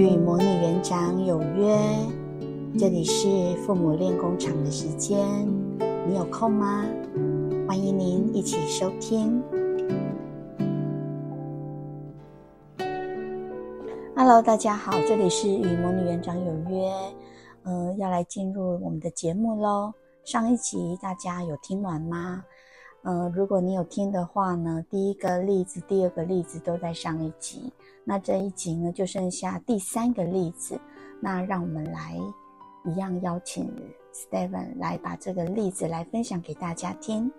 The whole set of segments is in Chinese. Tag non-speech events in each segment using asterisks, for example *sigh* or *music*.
与魔女园长有约，这里是父母练功场的时间，你有空吗？欢迎您一起收听。Hello，大家好，这里是与魔女园长有约，呃，要来进入我们的节目喽。上一集大家有听完吗？呃，如果你有听的话呢，第一个例子、第二个例子都在上一集。那这一集呢，就剩下第三个例子。那让我们来一样邀请 Steven 来把这个例子来分享给大家听。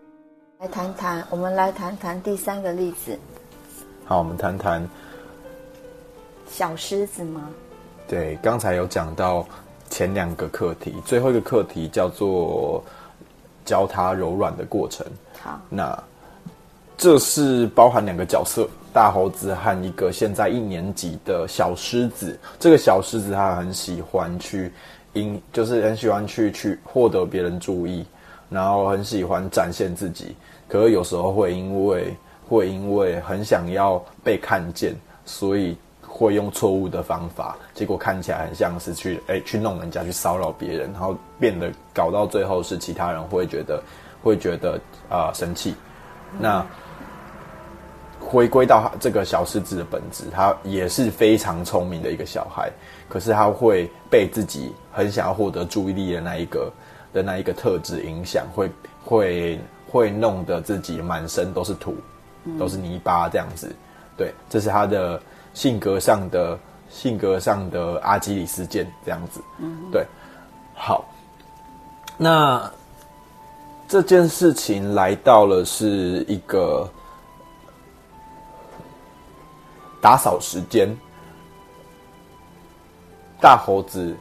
来谈谈，我们来谈谈第三个例子。好，我们谈谈小狮子吗？对，刚才有讲到前两个课题，最后一个课题叫做教他柔软的过程。好，那这是包含两个角色，大猴子和一个现在一年级的小狮子。这个小狮子他很喜欢去，因就是很喜欢去去获得别人注意，然后很喜欢展现自己。可是有时候会因为会因为很想要被看见，所以会用错误的方法，结果看起来很像是去哎去弄人家，去骚扰别人，然后变得搞到最后是其他人会觉得。会觉得啊、呃、生气，那回归到这个小狮子的本质，他也是非常聪明的一个小孩，可是他会被自己很想要获得注意力的那一个的那一个特质影响，会会会弄得自己满身都是土，都是泥巴这样子。对，这是他的性格上的性格上的阿基里斯腱这样子。对，好，那。这件事情来到了是一个打扫时间，大猴子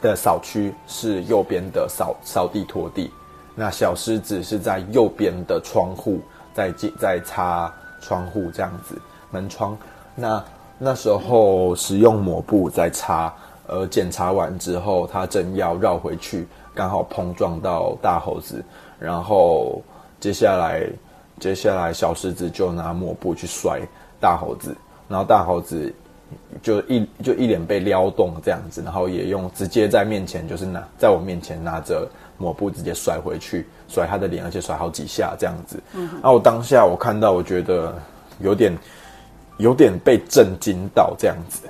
的扫区是右边的扫扫地拖地，那小狮子是在右边的窗户在在擦窗户这样子门窗，那那时候使用抹布在擦，呃检查完之后，他正要绕回去。刚好碰撞到大猴子，然后接下来，接下来小狮子就拿抹布去甩大猴子，然后大猴子就一就一脸被撩动这样子，然后也用直接在面前就是拿在我面前拿着抹布直接甩回去，甩他的脸，而且甩好几下这样子。嗯，然后我当下我看到，我觉得有点有点被震惊到这样子。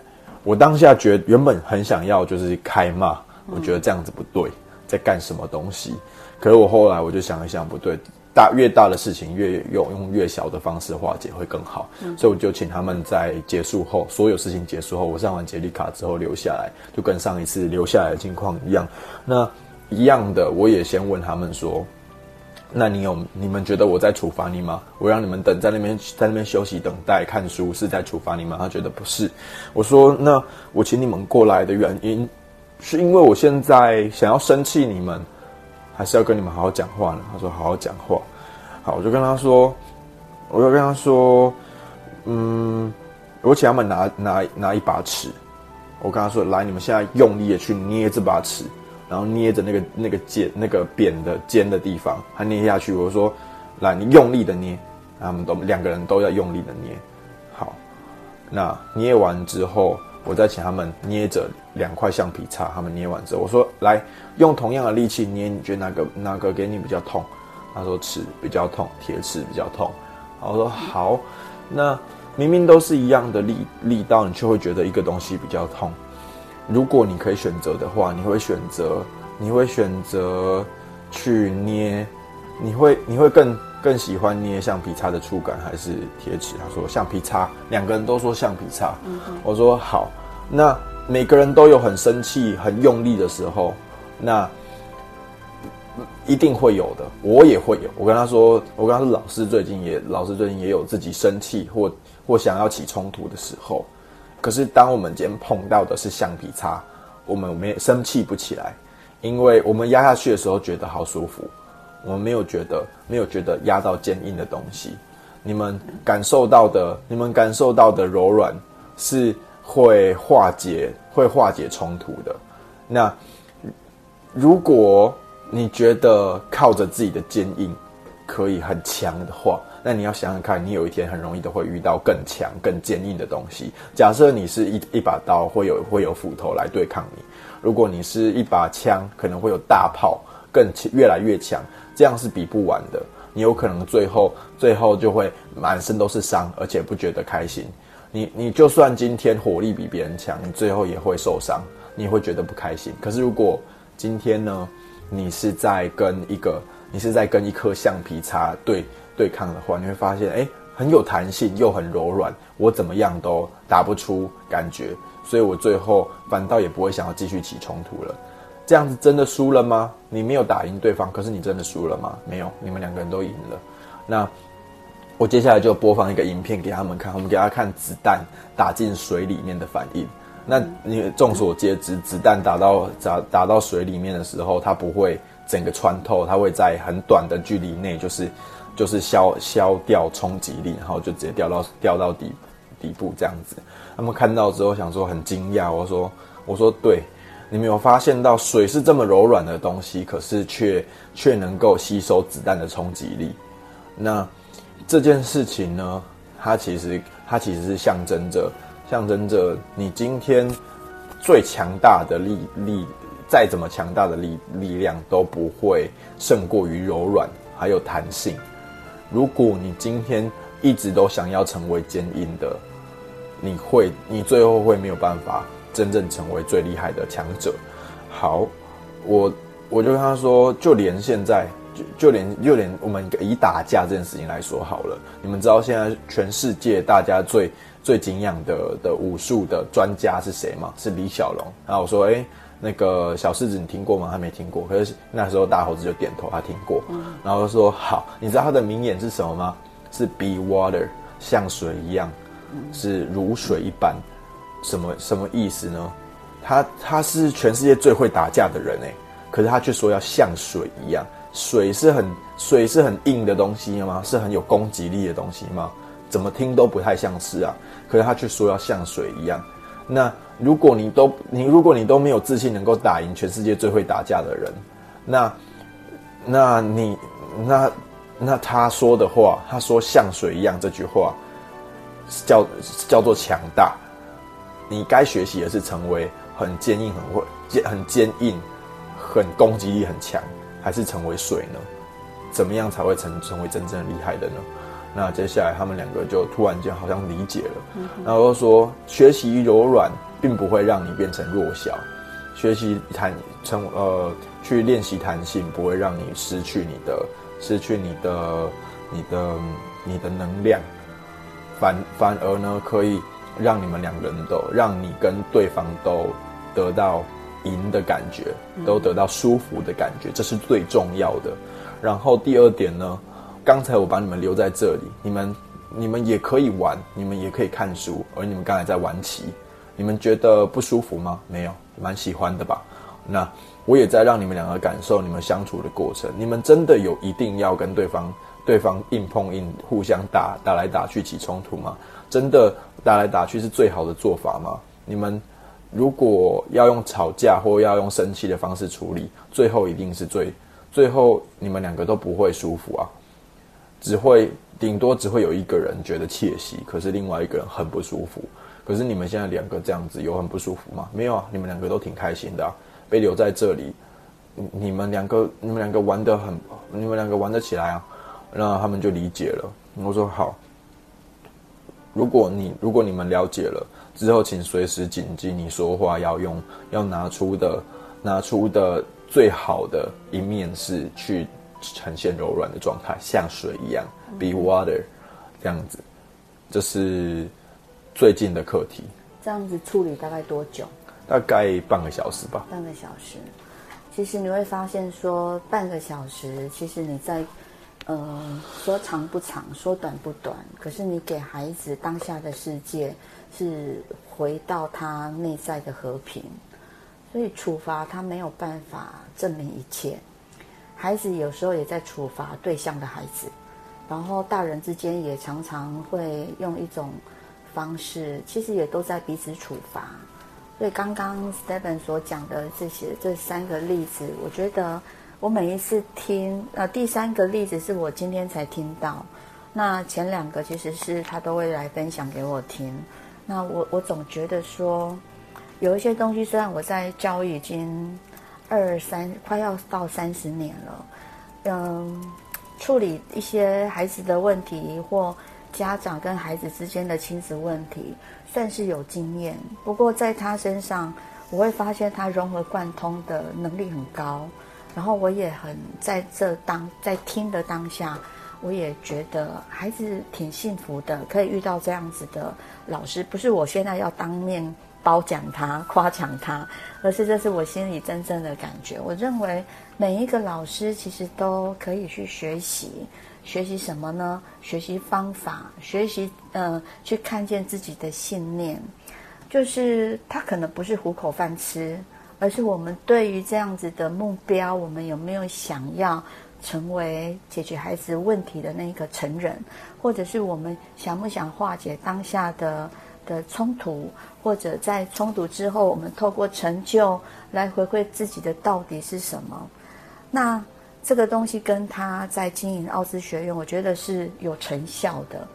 我当下觉得原本很想要就是开骂，我觉得这样子不对。在干什么东西？可是我后来我就想一想，不对，大越大的事情越用用越小的方式化解会更好。嗯。所以我就请他们在结束后，所有事情结束后，我上完杰里卡之后留下来，就跟上一次留下来的情况一样。那一样的，我也先问他们说：“那你有你们觉得我在处罚你吗？我让你们等在那边在那边休息等待看书是在处罚你吗？”他觉得不是。我说：“那我请你们过来的原因。”是因为我现在想要生气你们，还是要跟你们好好讲话呢？他说：“好好讲话。”好，我就跟他说，我就跟他说，嗯，我请他们拿拿拿一把尺，我跟他说：“来，你们现在用力的去捏这把尺，然后捏着那个那个尖那个扁的尖的地方，他捏下去。”我说：“来，你用力的捏。”他们都两个人都要用力的捏。好，那捏完之后。我再请他们捏着两块橡皮擦，他们捏完之后，我说：“来，用同样的力气捏，你觉得哪个哪个给你比较痛？”他说：“尺比较痛，铁尺比较痛。”我说：“好，那明明都是一样的力力道，你却会觉得一个东西比较痛。如果你可以选择的话，你会选择你会选择去捏，你会你会更。”更喜欢捏橡皮擦的触感还是铁尺？他说橡皮擦，两个人都说橡皮擦。嗯、我说好，那每个人都有很生气、很用力的时候，那一定会有的，我也会有。我跟他说，我跟他说，老师最近也，老师最近也有自己生气或或想要起冲突的时候。可是当我们今天碰到的是橡皮擦，我们没生气不起来，因为我们压下去的时候觉得好舒服。我们没有觉得，没有觉得压到坚硬的东西。你们感受到的，你们感受到的柔软，是会化解，会化解冲突的。那如果你觉得靠着自己的坚硬可以很强的话，那你要想想看，你有一天很容易都会遇到更强、更坚硬的东西。假设你是一一把刀，会有会有斧头来对抗你；如果你是一把枪，可能会有大炮，更越来越强。这样是比不完的。你有可能最后最后就会满身都是伤，而且不觉得开心。你你就算今天火力比别人强，你最后也会受伤，你会觉得不开心。可是如果今天呢，你是在跟一个你是在跟一颗橡皮擦对。对抗的话，你会发现，哎，很有弹性又很柔软，我怎么样都打不出感觉，所以我最后反倒也不会想要继续起冲突了。这样子真的输了吗？你没有打赢对方，可是你真的输了吗？没有，你们两个人都赢了。那我接下来就播放一个影片给他们看，我们给他看子弹打进水里面的反应。那你众所皆知，子弹打到打打到水里面的时候，它不会整个穿透，它会在很短的距离内就是。就是消消掉冲击力，然后就直接掉到掉到底底部这样子。他们看到之后想说很惊讶，我说我说对，你没有发现到水是这么柔软的东西，可是却却能够吸收子弹的冲击力。那这件事情呢，它其实它其实是象征着象征着你今天最强大的力力，再怎么强大的力力量都不会胜过于柔软还有弹性。如果你今天一直都想要成为坚硬的，你会，你最后会没有办法真正成为最厉害的强者。好，我我就跟他说，就连现在，就就连就连我们以打架这件事情来说好了，你们知道现在全世界大家最最敬仰的的武术的专家是谁吗？是李小龙。然后我说，诶。那个小狮子你听过吗？他没听过。可是那时候大猴子就点头，他听过。嗯、然后就说好，你知道他的名言是什么吗？是 Be water，像水一样，是如水一般。什么什么意思呢？他他是全世界最会打架的人哎，可是他却说要像水一样。水是很水是很硬的东西吗？是很有攻击力的东西吗？怎么听都不太像是啊。可是他却说要像水一样。那如果你都你如果你都没有自信能够打赢全世界最会打架的人，那那你那那他说的话，他说像水一样这句话叫叫做强大。你该学习的是成为很坚硬、很会很坚硬、很攻击力很强，还是成为水呢？怎么样才会成成为真正厉害的呢？那接下来他们两个就突然间好像理解了，嗯、然后又说学习柔软并不会让你变成弱小，学习弹成呃去练习弹性不会让你失去你的失去你的你的你的能量，反反而呢可以让你们两个人都让你跟对方都得到赢的感觉，都得到舒服的感觉，这是最重要的。然后第二点呢？刚才我把你们留在这里，你们你们也可以玩，你们也可以看书，而你们刚才在玩棋，你们觉得不舒服吗？没有，蛮喜欢的吧？那我也在让你们两个感受你们相处的过程。你们真的有一定要跟对方对方硬碰硬，互相打打来打去起冲突吗？真的打来打去是最好的做法吗？你们如果要用吵架或要用生气的方式处理，最后一定是最最后你们两个都不会舒服啊。只会顶多只会有一个人觉得窃喜，可是另外一个人很不舒服。可是你们现在两个这样子有很不舒服吗？没有啊，你们两个都挺开心的啊，被留在这里，你们两个你们两个玩得很，你们两个玩得起来啊。那他们就理解了。我说好，如果你如果你们了解了之后，请随时谨记你说话要用要拿出的拿出的最好的一面是去。呈现柔软的状态，像水一样，be water，这样子，这是最近的课题。这样子处理大概多久？大概半个小时吧。半个小时，其实你会发现说，半个小时，其实你在，呃，说长不长，说短不短，可是你给孩子当下的世界是回到他内在的和平，所以处罚他没有办法证明一切。孩子有时候也在处罚对象的孩子，然后大人之间也常常会用一种方式，其实也都在彼此处罚。所以刚刚 Stephen 所讲的这些这三个例子，我觉得我每一次听，呃，第三个例子是我今天才听到，那前两个其实是他都会来分享给我听。那我我总觉得说，有一些东西虽然我在教育已经二三快要到三十年了，嗯，处理一些孩子的问题或家长跟孩子之间的亲子问题，算是有经验。不过在他身上，我会发现他融会贯通的能力很高。然后我也很在这当在听的当下，我也觉得孩子挺幸福的，可以遇到这样子的老师。不是我现在要当面褒奖他、夸奖他，而是这是我心里真正的感觉。我认为每一个老师其实都可以去学习，学习什么呢？学习方法，学习呃，去看见自己的信念，就是他可能不是糊口饭吃。而是我们对于这样子的目标，我们有没有想要成为解决孩子问题的那一个成人，或者是我们想不想化解当下的的冲突，或者在冲突之后，我们透过成就来回馈自己的到底是什么？那这个东西跟他在经营奥兹学院，我觉得是有成效的。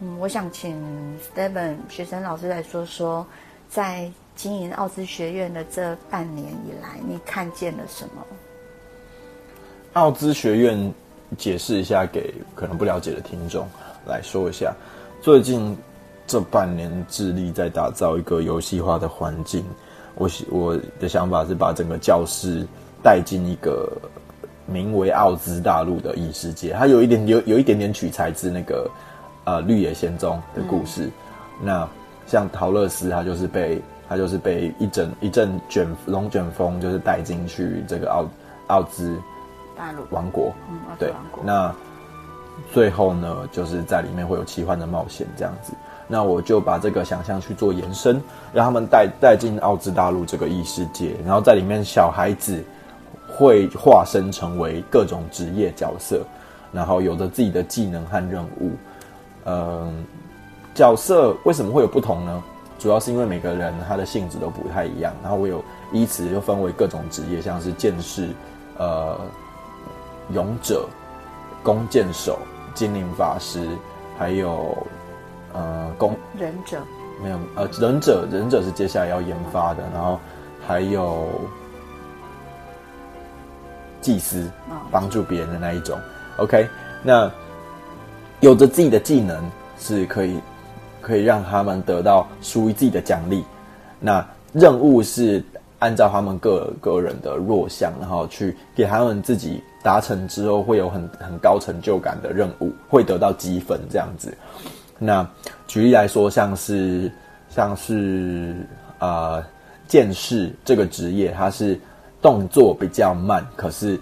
嗯，我想请 Steven 学生老师来说说，在。经营奥兹学院的这半年以来，你看见了什么？奥兹学院解释一下给可能不了解的听众来说一下，最近这半年致力在打造一个游戏化的环境。我我的想法是把整个教室带进一个名为奥兹大陆的异世界，它有一点有有一点点取材自那个呃绿野仙踪的故事。嗯、那像陶乐斯，他就是被。他就是被一阵一阵卷龙卷风，就是带进去这个奥奥兹大陆王国。嗯，对。那最后呢，就是在里面会有奇幻的冒险这样子。那我就把这个想象去做延伸，让他们带带进奥兹大陆这个异世界，然后在里面小孩子会化身成为各种职业角色，然后有着自己的技能和任务。嗯，角色为什么会有不同呢？主要是因为每个人他的性质都不太一样，然后我有依此又分为各种职业，像是剑士、呃勇者、弓箭手、精灵法师，还有呃工忍者，没有呃忍者，忍者是接下来要研发的，然后还有祭司，帮助别人的那一种。OK，那有着自己的技能是可以。可以让他们得到属于自己的奖励。那任务是按照他们个个人的弱项，然后去给他们自己达成之后会有很很高成就感的任务，会得到积分这样子。那举例来说，像是像是呃剑士这个职业，它是动作比较慢，可是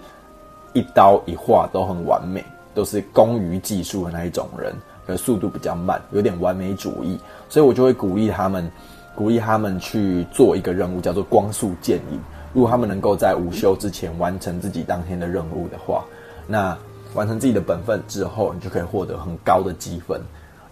一刀一划都很完美，都是工于技术的那一种人。的速度比较慢，有点完美主义，所以我就会鼓励他们，鼓励他们去做一个任务，叫做光速剑影。如果他们能够在午休之前完成自己当天的任务的话，那完成自己的本分之后，你就可以获得很高的积分。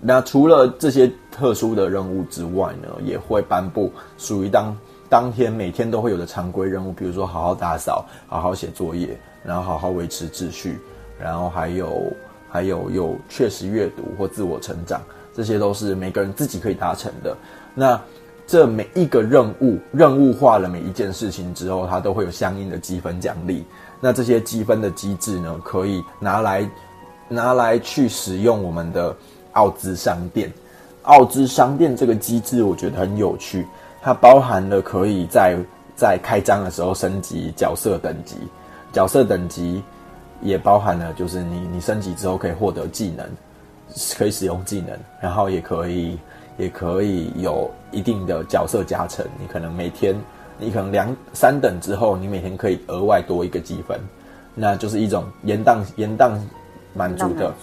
那除了这些特殊的任务之外呢，也会颁布属于当当天每天都会有的常规任务，比如说好好打扫、好好写作业，然后好好维持秩序，然后还有。还有有确实阅读或自我成长，这些都是每个人自己可以达成的。那这每一个任务，任务化了每一件事情之后，它都会有相应的积分奖励。那这些积分的机制呢，可以拿来拿来去使用我们的奥兹商店。奥兹商店这个机制，我觉得很有趣。它包含了可以在在开张的时候升级角色等级，角色等级。也包含了，就是你你升级之后可以获得技能，可以使用技能，然后也可以也可以有一定的角色加成。你可能每天，你可能两三等之后，你每天可以额外多一个积分，那就是一种延宕延宕满足的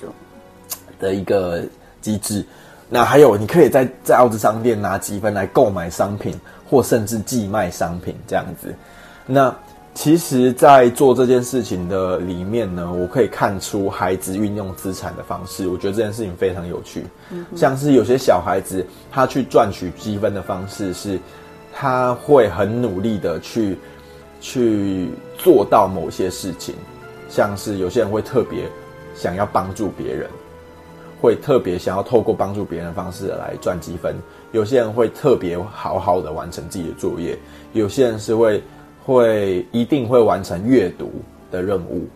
的一个机制。那还有，你可以在在奥兹商店拿积分来购买商品，或甚至寄卖商品这样子。那其实，在做这件事情的里面呢，我可以看出孩子运用资产的方式。我觉得这件事情非常有趣。嗯，像是有些小孩子，他去赚取积分的方式是，他会很努力的去去做到某些事情。像是有些人会特别想要帮助别人，会特别想要透过帮助别人的方式来赚积分，有些人会特别好好的完成自己的作业，有些人是会会一定会完成阅读的任务，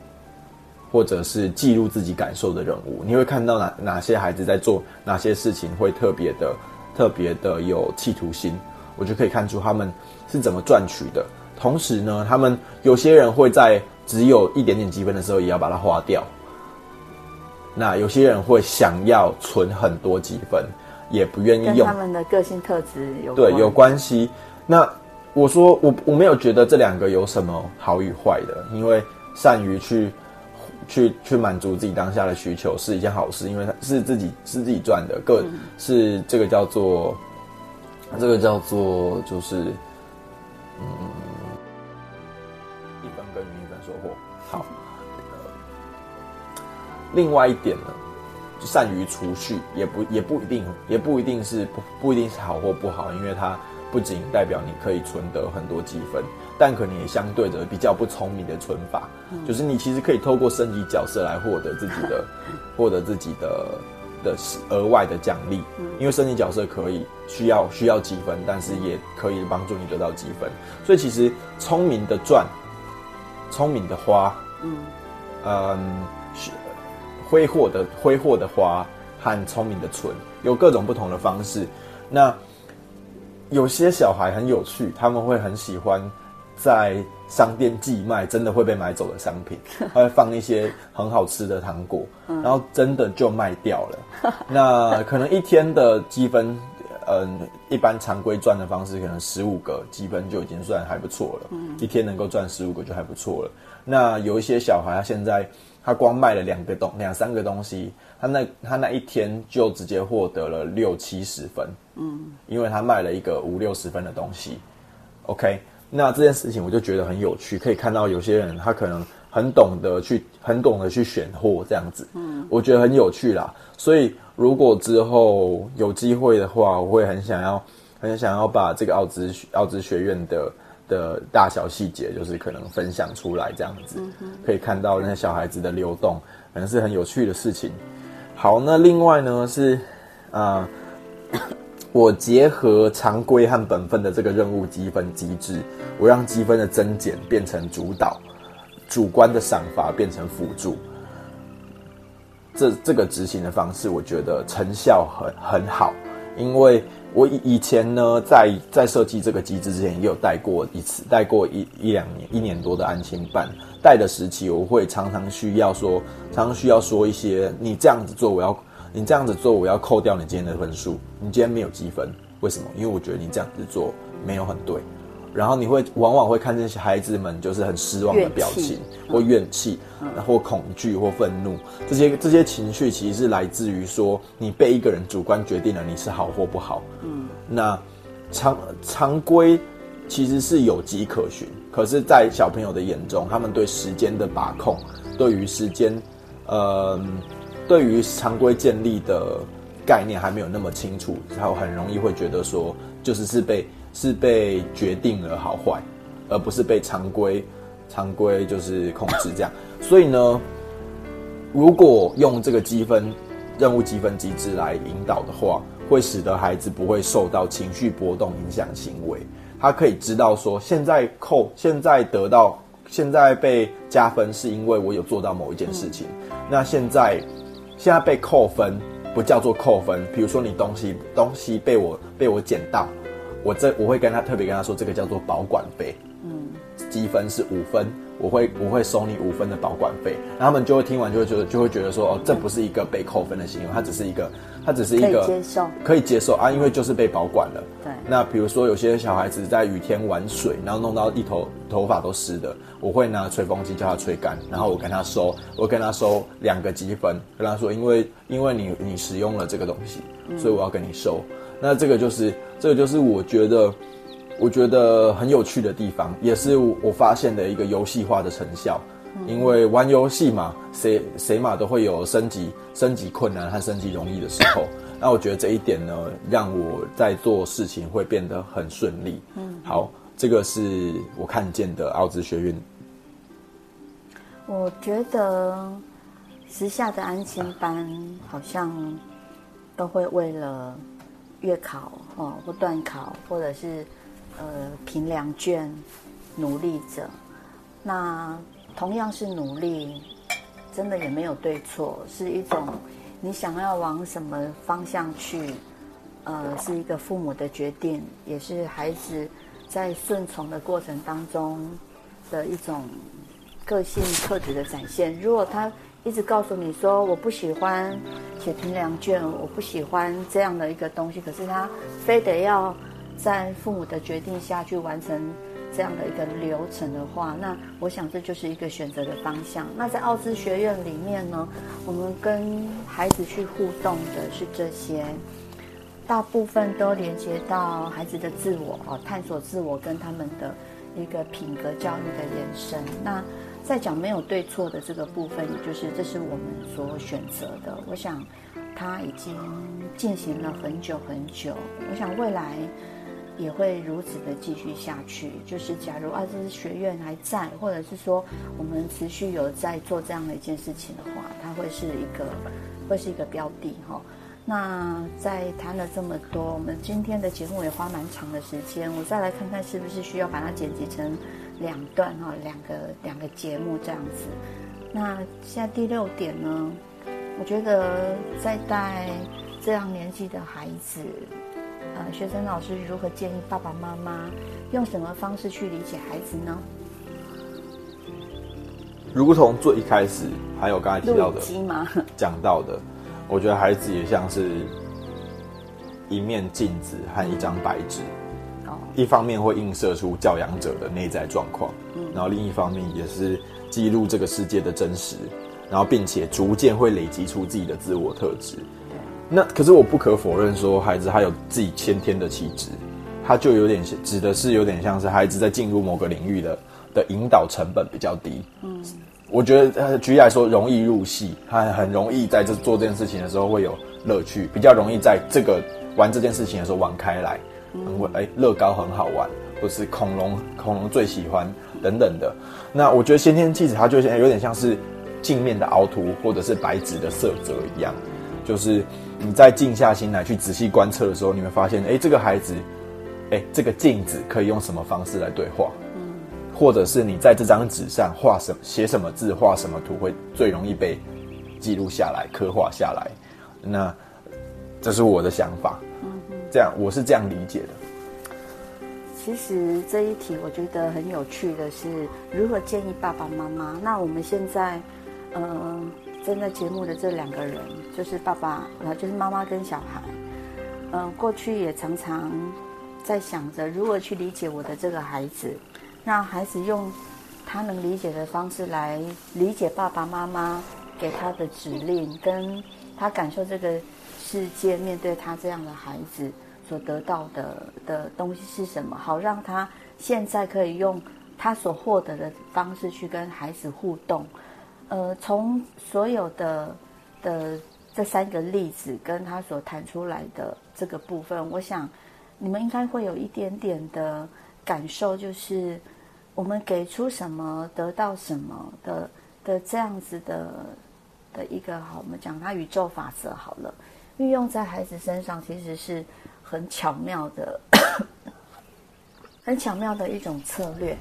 或者是记录自己感受的任务。你会看到哪哪些孩子在做哪些事情会特别的特别的有企图心，我就可以看出他们是怎么赚取的。同时呢，他们有些人会在只有一点点积分的时候也要把它花掉。那有些人会想要存很多积分，也不愿意用。他们的个性特质有。对，有关系。那我说我我没有觉得这两个有什么好与坏的，因为善于去去去满足自己当下的需求是一件好事，因为是自己是自己赚的，个、嗯、是这个叫做这个叫做就是嗯，另外一点呢，善于储蓄也不也不一定，也不一定是不不一定是好或不好，因为它不仅代表你可以存得很多积分，但可能也相对着比较不聪明的存法，嗯、就是你其实可以透过升级角色来获得自己的 *laughs* 获得自己的的额外的奖励，因为升级角色可以需要需要积分，但是也可以帮助你得到积分，所以其实聪明的赚，聪明的花，嗯。嗯。挥霍的挥霍的花和聪明的存，有各种不同的方式。那有些小孩很有趣，他们会很喜欢在商店寄卖真的会被买走的商品，*laughs* 他会放一些很好吃的糖果，然后真的就卖掉了。*laughs* 那可能一天的积分，嗯，一般常规赚的方式，可能十五个积分就已经算还不错了。一天能够赚十五个就还不错了。那有一些小孩，他现在。他光卖了两个东两三个东西，他那他那一天就直接获得了六七十分，嗯，因为他卖了一个五六十分的东西，OK，那这件事情我就觉得很有趣，可以看到有些人他可能很懂得去很懂得去选货这样子，嗯，我觉得很有趣啦。所以如果之后有机会的话，我会很想要很想要把这个奥兹奥兹学院的。的大小细节，就是可能分享出来这样子，可以看到那些小孩子的流动，可能是很有趣的事情。好，那另外呢是，啊、呃，*coughs* 我结合常规和本分的这个任务积分机制，我让积分的增减变成主导，主观的赏罚变成辅助。这这个执行的方式，我觉得成效很很好，因为。我以以前呢，在在设计这个机制之前，也有带过一次，带过一一两年，一年多的安心班。带的时期，我会常常需要说，常常需要说一些，你这样子做，我要你这样子做，我要扣掉你今天的分数，你今天没有积分，为什么？因为我觉得你这样子做没有很对。然后你会往往会看见孩子们就是很失望的表情，或怨气，然后恐惧或愤怒，这些这些情绪其实是来自于说你被一个人主观决定了你是好或不好。嗯，那常常规其实是有迹可循，可是，在小朋友的眼中，他们对时间的把控，对于时间，呃，对于常规建立的概念还没有那么清楚，然后很容易会觉得说，就是是被。是被决定了好坏，而不是被常规常规就是控制这样。所以呢，如果用这个积分任务积分机制来引导的话，会使得孩子不会受到情绪波动影响行为。他可以知道说，现在扣，现在得到，现在被加分是因为我有做到某一件事情。嗯、那现在现在被扣分不叫做扣分，比如说你东西东西被我被我捡到。我这我会跟他特别跟他说，这个叫做保管费，嗯，积分是五分，我会我会收你五分的保管费，然后他们就会听完就会觉得就会觉得说，哦，这不是一个被扣分的行为，它只是一个，它只是一个可以接受，可以接受啊，因为就是被保管了。对。那比如说有些小孩子在雨天玩水，然后弄到一头头发都湿的，我会拿吹风机叫他吹干，然后我跟他收，我跟他收两个积分，跟他说，因为因为你你使用了这个东西，所以我要跟你收。那这个就是，这个就是我觉得，我觉得很有趣的地方，也是我发现的一个游戏化的成效。因为玩游戏嘛，谁谁嘛都会有升级、升级困难和升级容易的时候。那我觉得这一点呢，让我在做事情会变得很顺利。嗯，好，这个是我看见的奥兹学院。我觉得。时下的安亲班好像都会为了月考哦或段考，或者是呃评量卷努力着。那同样是努力，真的也没有对错，是一种你想要往什么方向去，呃，是一个父母的决定，也是孩子在顺从的过程当中的一种个性特质的展现。如果他一直告诉你说我不喜欢写评量卷，我不喜欢这样的一个东西，可是他非得要在父母的决定下去完成这样的一个流程的话，那我想这就是一个选择的方向。那在奥兹学院里面呢，我们跟孩子去互动的是这些，大部分都连接到孩子的自我哦，探索自我跟他们的一个品格教育的延伸。那在讲没有对错的这个部分，也就是这是我们所选择的。我想，它已经进行了很久很久。我想未来也会如此的继续下去。就是假如奥兹学院还在，或者是说我们持续有在做这样的一件事情的话，它会是一个会是一个标的哈。那在谈了这么多，我们今天的节目也花蛮长的时间，我再来看看是不是需要把它剪辑成。两段哈，两个两个节目这样子。那现在第六点呢？我觉得在带这样年纪的孩子，呃，学生老师如何建议爸爸妈妈用什么方式去理解孩子呢？如同最一开始还有刚才提到的 *laughs* 讲到的，我觉得孩子也像是一面镜子和一张白纸。一方面会映射出教养者的内在状况，然后另一方面也是记录这个世界的真实，然后并且逐渐会累积出自己的自我特质。那可是我不可否认说，孩子他有自己先天的气质，他就有点指的是有点像是孩子在进入某个领域的的引导成本比较低。嗯，我觉得举例来说，容易入戏，他很容易在这做这件事情的时候会有乐趣，比较容易在这个玩这件事情的时候玩开来。很会哎，乐高很好玩，或是恐龙，恐龙最喜欢等等的。那我觉得先天气质，它就有点像是镜面的凹凸，或者是白纸的色泽一样。就是你在静下心来去仔细观测的时候，你会发现，哎，这个孩子，哎，这个镜子可以用什么方式来对话？或者是你在这张纸上画什、写什么字、画什么图，会最容易被记录下来、刻画下来。那这是我的想法。这样，我是这样理解的。其实这一题我觉得很有趣的是，如何建议爸爸妈妈？那我们现在，呃，正在节目的这两个人，就是爸爸，呃，就是妈妈跟小孩。嗯、过去也常常在想着如何去理解我的这个孩子，让孩子用他能理解的方式来理解爸爸妈妈给他的指令，跟他感受这个世界，面对他这样的孩子。所得到的的东西是什么？好让他现在可以用他所获得的方式去跟孩子互动。呃，从所有的的这三个例子跟他所谈出来的这个部分，我想你们应该会有一点点的感受，就是我们给出什么得到什么的的这样子的的一个好，我们讲它宇宙法则好了，运用在孩子身上其实是。很巧妙的，*coughs* 很巧妙的一种策略。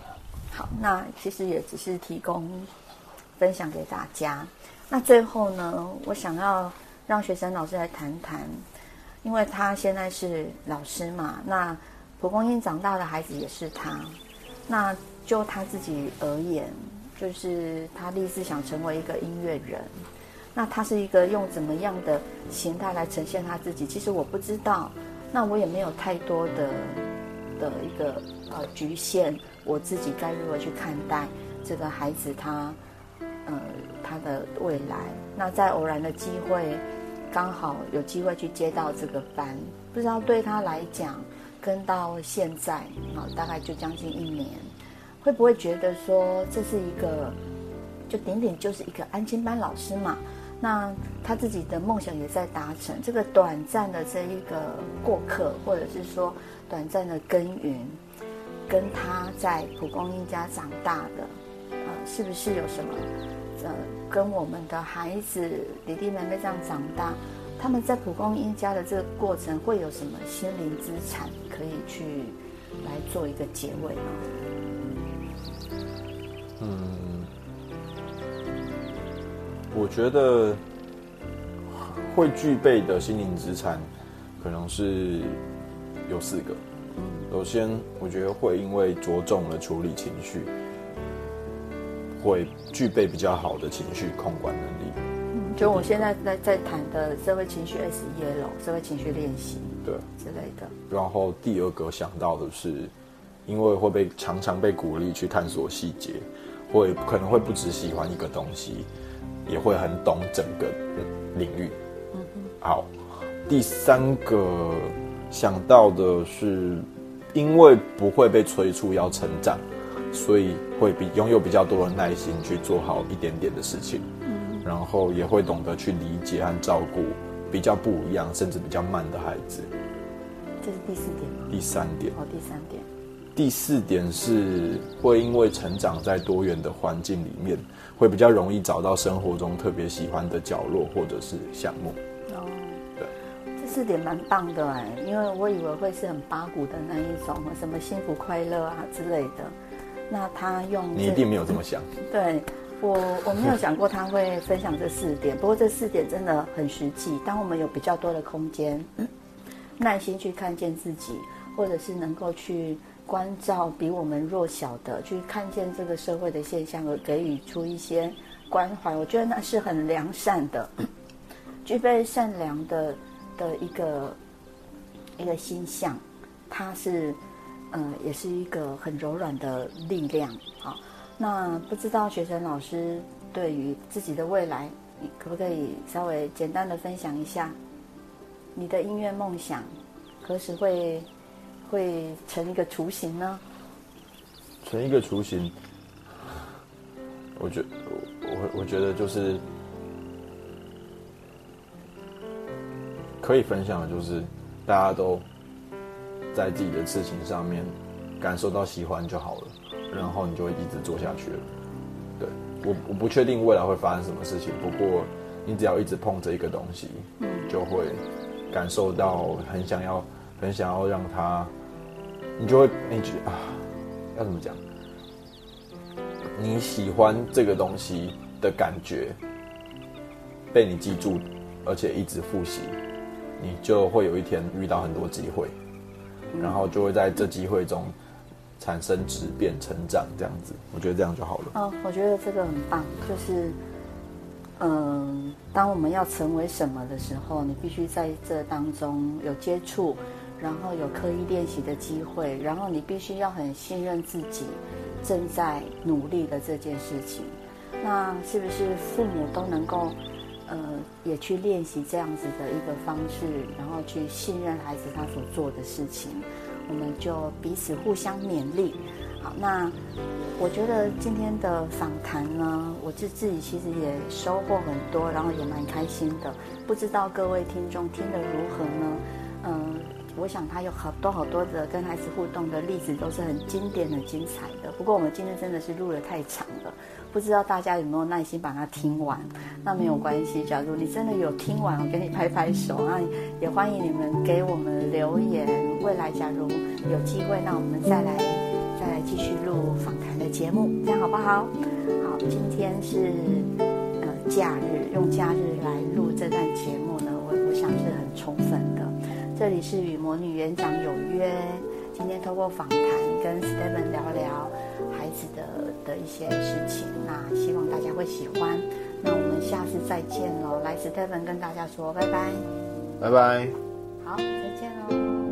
好，那其实也只是提供分享给大家。那最后呢，我想要让学生老师来谈谈，因为他现在是老师嘛。那蒲公英长大的孩子也是他。那就他自己而言，就是他立志想成为一个音乐人。那他是一个用怎么样的形态来呈现他自己？其实我不知道。那我也没有太多的的一个呃局限，我自己该如何去看待这个孩子他呃他的未来？那在偶然的机会，刚好有机会去接到这个班，不知道对他来讲，跟到现在啊大概就将近一年，会不会觉得说这是一个就顶顶就是一个安亲班老师嘛？那他自己的梦想也在达成，这个短暂的这一个过客，或者是说短暂的耕耘，跟他在蒲公英家长大的，呃，是不是有什么呃跟我们的孩子弟弟妹妹这样长大，他们在蒲公英家的这个过程会有什么心灵资产可以去来做一个结尾呢？嗯，我觉得会具备的心灵资产可能是有四个。首先，我觉得会因为着重了处理情绪，会具备比较好的情绪控管能力。嗯，就我现在在在谈的社会情绪 SEL 社会情绪练习，对之类的。然后第二个想到的是，因为会被常常被鼓励去探索细节，会可能会不只喜欢一个东西，也会很懂整个领域。好，第三个想到的是。因为不会被催促要成长，所以会比拥有比较多的耐心去做好一点点的事情，嗯，然后也会懂得去理解和照顾比较不一样甚至比较慢的孩子。这是第四点吗？第三点。哦，第三点。第四点是会因为成长在多元的环境里面，会比较容易找到生活中特别喜欢的角落或者是项目。对，这四点蛮棒的哎，因为我以为会是很八股的那一种，什么幸福快乐啊之类的。那他用你一定没有这么想。*laughs* 对，我我没有想过他会分享这四点，不过这四点真的很实际。当我们有比较多的空间，耐心去看见自己，或者是能够去关照比我们弱小的，去看见这个社会的现象而给予出一些关怀，我觉得那是很良善的，*coughs* 具备善良的。的一个一个心象，它是，呃，也是一个很柔软的力量。好，那不知道学生老师对于自己的未来，你可不可以稍微简单的分享一下你的音乐梦想，何时会会成一个雏形呢？成一个雏形，我觉我我觉得就是。可以分享的就是，大家都在自己的事情上面感受到喜欢就好了，然后你就会一直做下去了。对，我我不确定未来会发生什么事情，不过你只要一直碰这一个东西，嗯，就会感受到很想要，很想要让它，你就会你觉得啊，要怎么讲？你喜欢这个东西的感觉被你记住，而且一直复习。你就会有一天遇到很多机会，然后就会在这机会中产生质变、成长，这样子，我觉得这样就好了。哦，我觉得这个很棒，就是，嗯、当我们要成为什么的时候，你必须在这当中有接触，然后有刻意练习的机会，然后你必须要很信任自己正在努力的这件事情。那是不是父母都能够？呃，也去练习这样子的一个方式，然后去信任孩子他所做的事情，我们就彼此互相勉励。好，那我觉得今天的访谈呢，我自自己其实也收获很多，然后也蛮开心的。不知道各位听众听得如何呢？嗯、我想他有好多好多的跟孩子互动的例子，都是很经典、很精彩的。不过我们今天真的是录得太长了。不知道大家有没有耐心把它听完？那没有关系。假如你真的有听完，我给你拍拍手啊！也欢迎你们给我们留言。未来假如有机会，那我们再来再来继续录访谈的节目，这样好不好？好，今天是呃假日，用假日来录这段节目呢，我我想是很充分的。这里是与魔女园长有约，今天透过访谈跟 Steven 聊聊。孩子的的一些事情，那希望大家会喜欢。那我们下次再见喽！来，Steven 跟大家说拜拜，拜拜，好，再见喽。